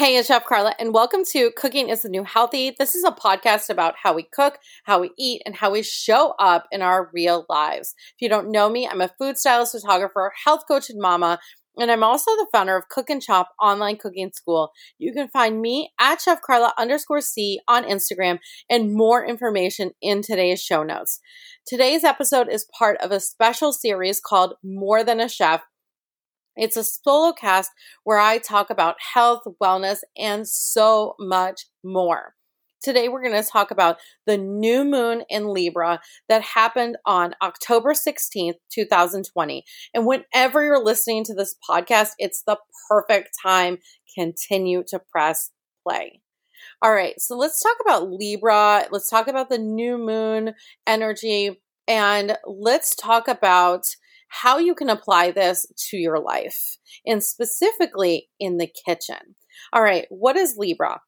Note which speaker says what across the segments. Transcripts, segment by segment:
Speaker 1: Hey, it's Chef Carla, and welcome to Cooking is the New Healthy. This is a podcast about how we cook, how we eat, and how we show up in our real lives. If you don't know me, I'm a food stylist, photographer, health coach, and mama, and I'm also the founder of Cook and Chop Online Cooking School. You can find me at Chef Carla underscore C on Instagram and more information in today's show notes. Today's episode is part of a special series called More Than a Chef it's a solo cast where I talk about health, wellness, and so much more. Today, we're going to talk about the new moon in Libra that happened on October 16th, 2020. And whenever you're listening to this podcast, it's the perfect time. Continue to press play. All right, so let's talk about Libra. Let's talk about the new moon energy and let's talk about how you can apply this to your life and specifically in the kitchen. All right, what is Libra?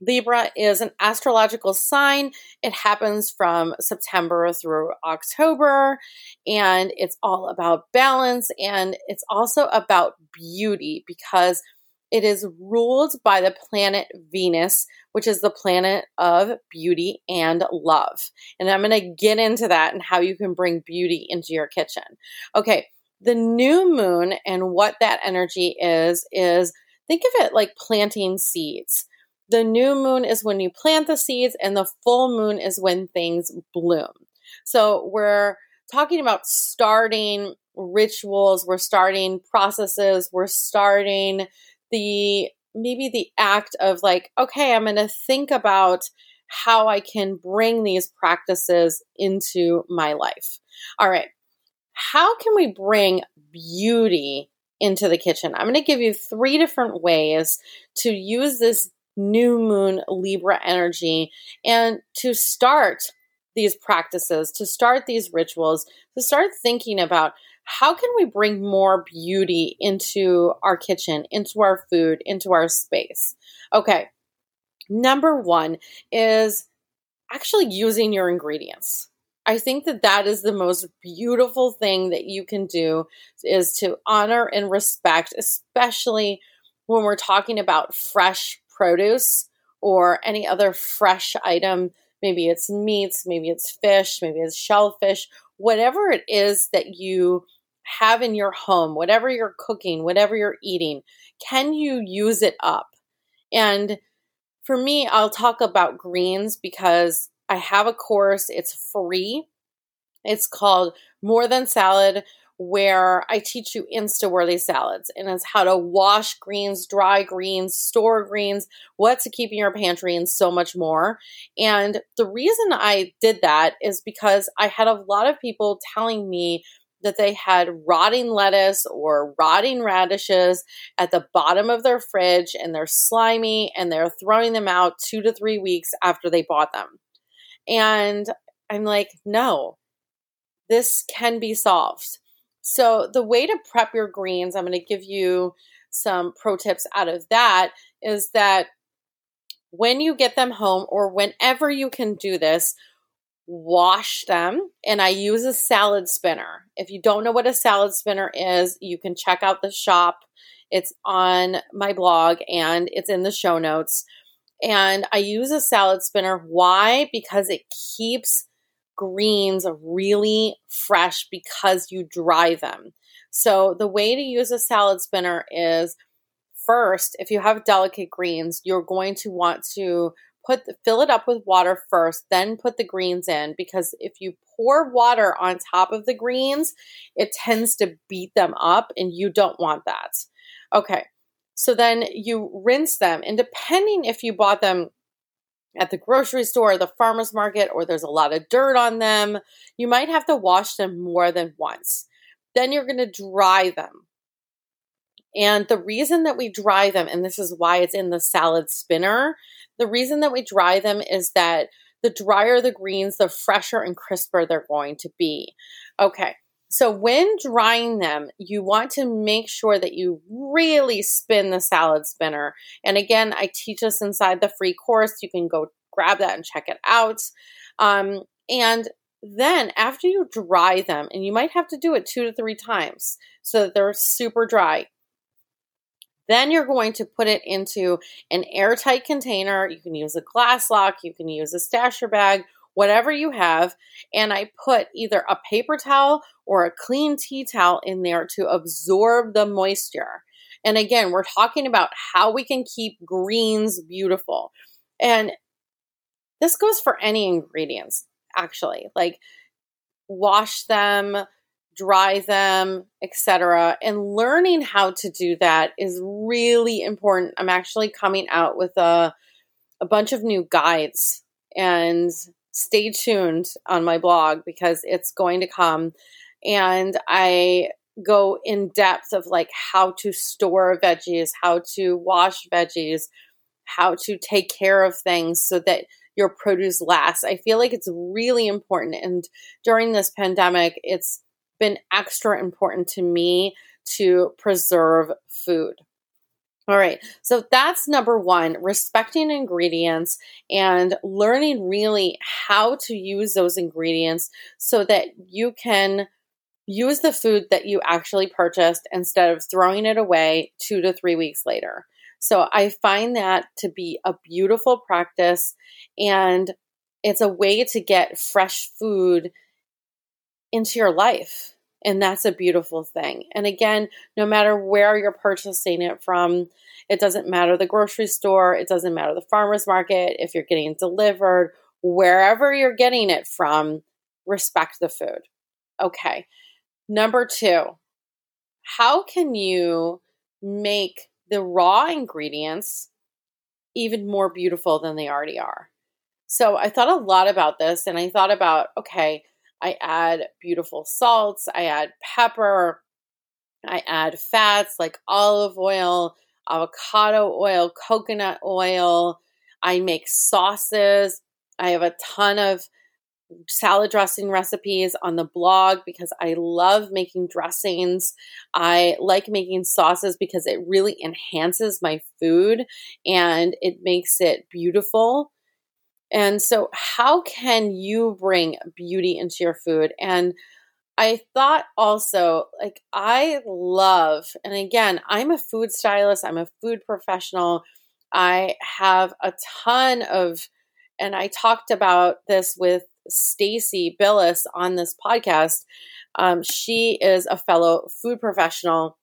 Speaker 1: Libra is an astrological sign. It happens from September through October, and it's all about balance and it's also about beauty because it is ruled by the planet Venus, which is the planet of beauty and love. And I'm going to get into that and how you can bring beauty into your kitchen. Okay, the new moon and what that energy is, is think of it like planting seeds. The new moon is when you plant the seeds, and the full moon is when things bloom. So we're talking about starting rituals, we're starting processes, we're starting the maybe the act of like, okay, I'm going to think about how I can bring these practices into my life. All right. How can we bring beauty into the kitchen? I'm going to give you three different ways to use this new moon Libra energy and to start these practices, to start these rituals, to start thinking about how can we bring more beauty into our kitchen, into our food, into our space? Okay, number one is actually using your ingredients. I think that that is the most beautiful thing that you can do is to honor and respect, especially when we're talking about fresh produce or any other fresh item. Maybe it's meats, maybe it's fish, maybe it's shellfish, whatever it is that you have in your home, whatever you're cooking, whatever you're eating, can you use it up? And for me, I'll talk about greens because I have a course, it's free. It's called More Than Salad, where I teach you insta worthy salads and it's how to wash greens, dry greens, store greens, what to keep in your pantry, and so much more. And the reason I did that is because I had a lot of people telling me that they had rotting lettuce or rotting radishes at the bottom of their fridge and they're slimy and they're throwing them out two to three weeks after they bought them. And I'm like, no, this can be solved. So, the way to prep your greens, I'm going to give you some pro tips out of that is that when you get them home or whenever you can do this, wash them, and I use a salad spinner. If you don't know what a salad spinner is, you can check out the shop. It's on my blog and it's in the show notes. And I use a salad spinner. Why? Because it keeps greens really fresh because you dry them. So, the way to use a salad spinner is first, if you have delicate greens, you're going to want to put fill it up with water first, then put the greens in because if you pour water on top of the greens, it tends to beat them up and you don't want that. Okay. So then you rinse them and depending if you bought them at the grocery store or the farmer's market or there's a lot of dirt on them, you might have to wash them more than once. Then you're going to dry them. And the reason that we dry them, and this is why it's in the salad spinner, the reason that we dry them is that the drier the greens, the fresher and crisper they're going to be. Okay. So when drying them, you want to make sure that you really spin the salad spinner. And again, I teach this inside the free course. You can go grab that and check it out. Um, and then after you dry them, and you might have to do it two to three times so that they're super dry, Then you're going to put it into an airtight container. You can use a glass lock, you can use a stasher bag, whatever you have. And I put either a paper towel or a clean tea towel in there to absorb the moisture. And again, we're talking about how we can keep greens beautiful. And this goes for any ingredients, actually. Like wash them, dry them, etc. And learning how to do that is really important. I'm actually coming out with a a bunch of new guides and stay tuned on my blog because it's going to come and I go in depth of like how to store veggies, how to wash veggies, how to take care of things so that your produce lasts. I feel like it's really important. And during this pandemic, it's been extra important to me to preserve food. All right, so that's number one respecting ingredients and learning really how to use those ingredients so that you can use the food that you actually purchased instead of throwing it away two to three weeks later. So I find that to be a beautiful practice and it's a way to get fresh food into your life. And that's a beautiful thing. And again, no matter where you're purchasing it from, it doesn't matter the grocery store, it doesn't matter the farmer's market, if you're getting it delivered, wherever you're getting it from, respect the food. Okay. Number two, how can you make the raw ingredients even more beautiful than they already are? So I thought a lot about this and I thought about okay, I add beautiful salts, I add pepper, I add fats like olive oil, avocado oil, coconut oil. I make sauces. I have a ton of salad dressing recipes on the blog because I love making dressings. I like making sauces because it really enhances my food and it makes it beautiful. And so, how can you bring beauty into your food? And I thought also, like, I love, and again, I'm a food stylist, I'm a food professional. I have a ton of, and I talked about this with Stacie Billis on this podcast. Um, she is a fellow food professional.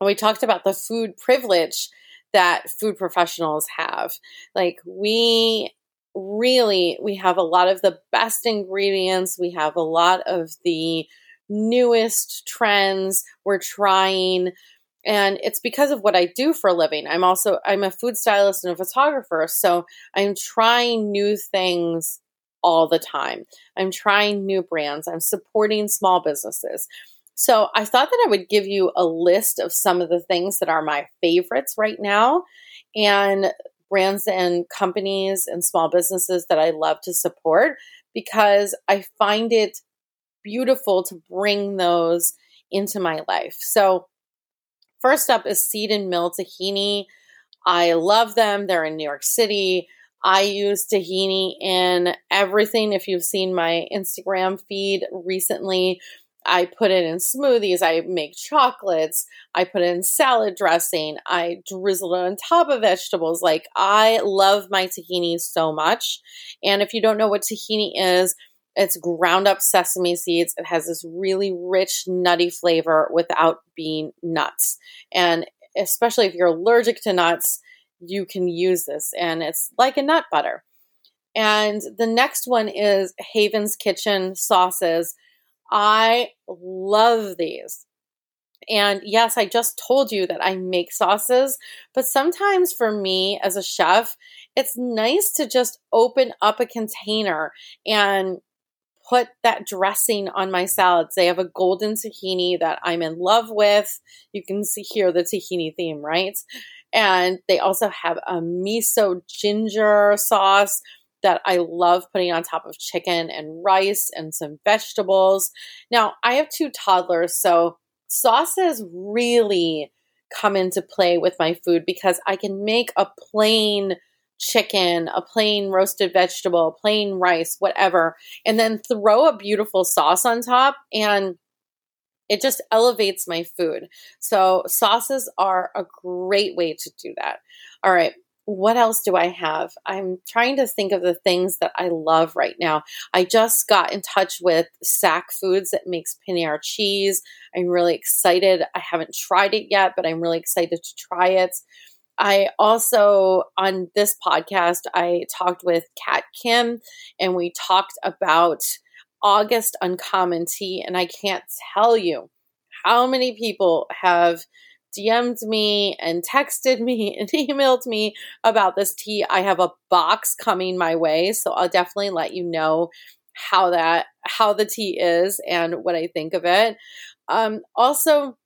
Speaker 1: And we talked about the food privilege that food professionals have. Like we really we have a lot of the best ingredients, we have a lot of the newest trends we're trying and it's because of what I do for a living. I'm also I'm a food stylist and a photographer, so I'm trying new things all the time. I'm trying new brands, I'm supporting small businesses. So I thought that I would give you a list of some of the things that are my favorites right now and brands and companies and small businesses that I love to support because I find it beautiful to bring those into my life. So, first up is Seed and Mill Tahini. I love them. They're in New York City. I use tahini in everything. If you've seen my Instagram feed recently, I put it in smoothies. I make chocolates. I put it in salad dressing. I drizzle it on top of vegetables. Like, I love my tahini so much. And if you don't know what tahini is, it's ground up sesame seeds. It has this really rich, nutty flavor without being nuts. And especially if you're allergic to nuts, you can use this. And it's like a nut butter. And the next one is Haven's Kitchen sauces. I love these. And yes, I just told you that I make sauces, but sometimes for me as a chef, it's nice to just open up a container and put that dressing on my salads. They have a golden tahini that I'm in love with. You can see here the tahini theme, right? And they also have a miso ginger sauce that I love putting on top of chicken and rice and some vegetables. Now, I have two toddlers, so sauces really come into play with my food because I can make a plain chicken, a plain roasted vegetable, plain rice, whatever, and then throw a beautiful sauce on top. And it just elevates my food. So, sauces are a great way to do that. All right. What else do I have? I'm trying to think of the things that I love right now. I just got in touch with Sach Foods that makes paneer cheese. I'm really excited. I haven't tried it yet, but I'm really excited to try it. I also, on this podcast, I talked with Kat Kim and we talked about August Uncommon Tea. And I can't tell you how many people have DM'd me and texted me and emailed me about this tea. I have a box coming my way, so I'll definitely let you know how that how the tea is and what I think of it. Um, also,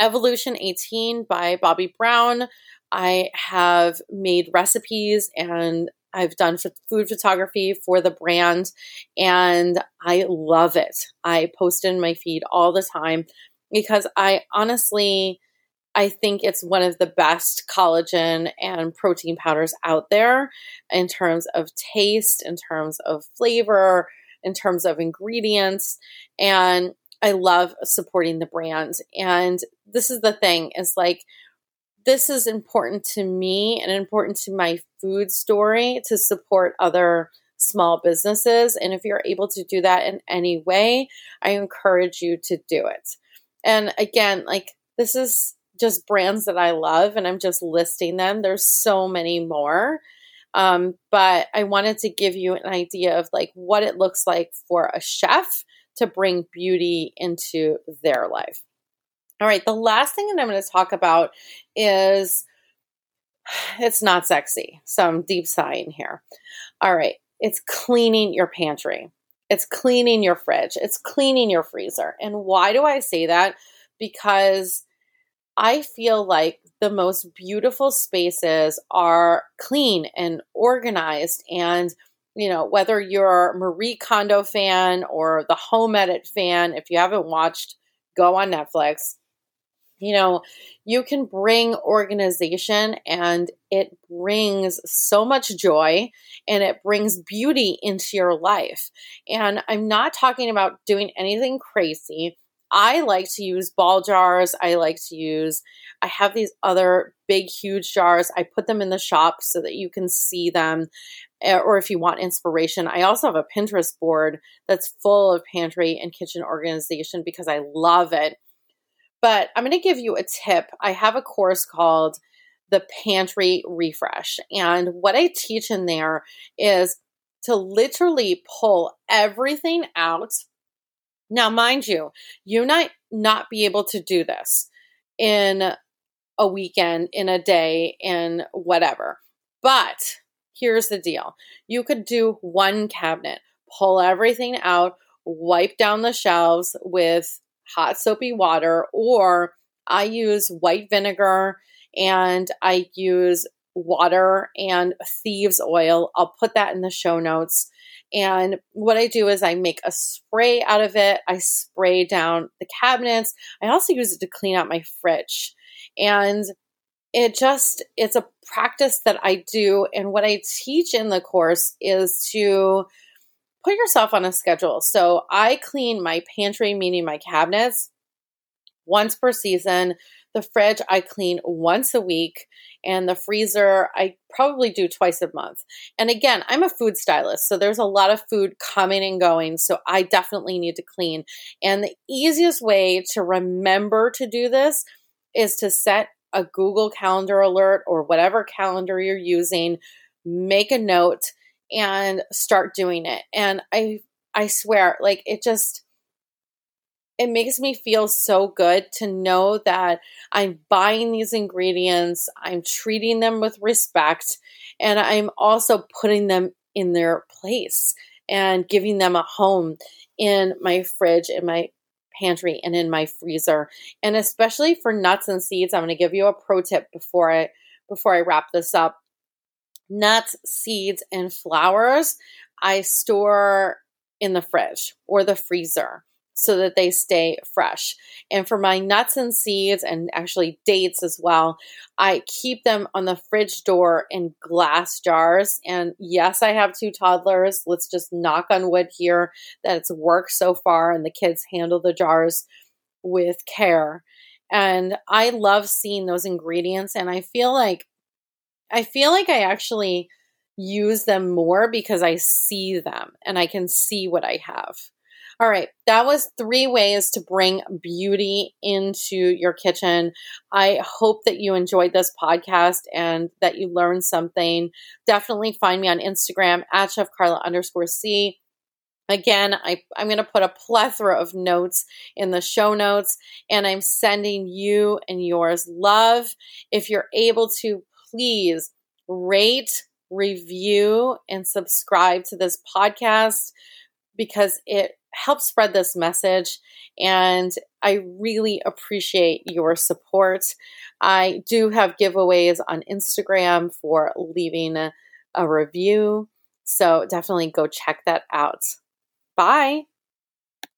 Speaker 1: Evolution 18 by Bobbi Brown. I have made recipes and I've done food photography for the brand and I love it. I post in my feed all the time because I honestly I think it's one of the best collagen and protein powders out there in terms of taste, in terms of flavor, in terms of ingredients and I love supporting the brand. And this is the thing is like this is important to me and important to my food story to support other small businesses. And if you're able to do that in any way, I encourage you to do it. And again, like this is just brands that I love and I'm just listing them. There's so many more. Um, but I wanted to give you an idea of like what it looks like for a chef to bring beauty into their life. All right, the last thing that I'm going to talk about is it's not sexy. So I'm deep sighing here. All right, it's cleaning your pantry. It's cleaning your fridge. It's cleaning your freezer. And why do I say that? Because I feel like the most beautiful spaces are clean and organized and you know, whether you're a Marie Kondo fan or the Home Edit fan, if you haven't watched, go on Netflix you know, you can bring organization and it brings so much joy and it brings beauty into your life. And I'm not talking about doing anything crazy. I like to use ball jars. I like to use, I have these other big, huge jars. I put them in the shop so that you can see them. Eh, or if you want inspiration, I also have a Pinterest board that's full of pantry and kitchen organization because I love it. But I'm going to give you a tip. I have a course called the Pantry Refresh. And what I teach in there is to literally pull everything out. Now, mind you, you might not be able to do this in a weekend, in a day, in whatever. But here's the deal you could do one cabinet, pull everything out, wipe down the shelves with hot soapy water, or I use white vinegar and I use water and thieves oil. I'll put that in the show notes. And what I do is I make a spray out of it. I spray down the cabinets. I also use it to clean out my fridge. And it just, it's a practice that I do. And what I teach in the course is to put yourself on a schedule. So I clean my pantry, meaning my cabinets, once per season. The fridge I clean once a week, and the freezer I probably do twice a month. And again, I'm a food stylist, so there's a lot of food coming and going, so I definitely need to clean. And the easiest way to remember to do this is to set a Google Calendar alert or whatever calendar you're using, make a note and start doing it. And I I swear, like it just it makes me feel so good to know that I'm buying these ingredients, I'm treating them with respect, and I'm also putting them in their place and giving them a home in my fridge, in my pantry, and in my freezer. And especially for nuts and seeds, I'm going to give you a pro tip before I before I wrap this up nuts, seeds, and flowers I store in the fridge or the freezer so that they stay fresh. And for my nuts and seeds and actually dates as well, I keep them on the fridge door in glass jars. And yes, I have two toddlers. Let's just knock on wood here that it's worked so far and the kids handle the jars with care. And I love seeing those ingredients and I feel like I feel like I actually use them more because I see them and I can see what I have. All right, that was three ways to bring beauty into your kitchen. I hope that you enjoyed this podcast and that you learned something. Definitely find me on Instagram at Chef Carla underscore C. Again, I, I'm going to put a plethora of notes in the show notes, and I'm sending you and yours love. If you're able to, please rate, review, and subscribe to this podcast because it help spread this message. And I really appreciate your support. I do have giveaways on Instagram for leaving a, a review. So definitely go check that out. Bye.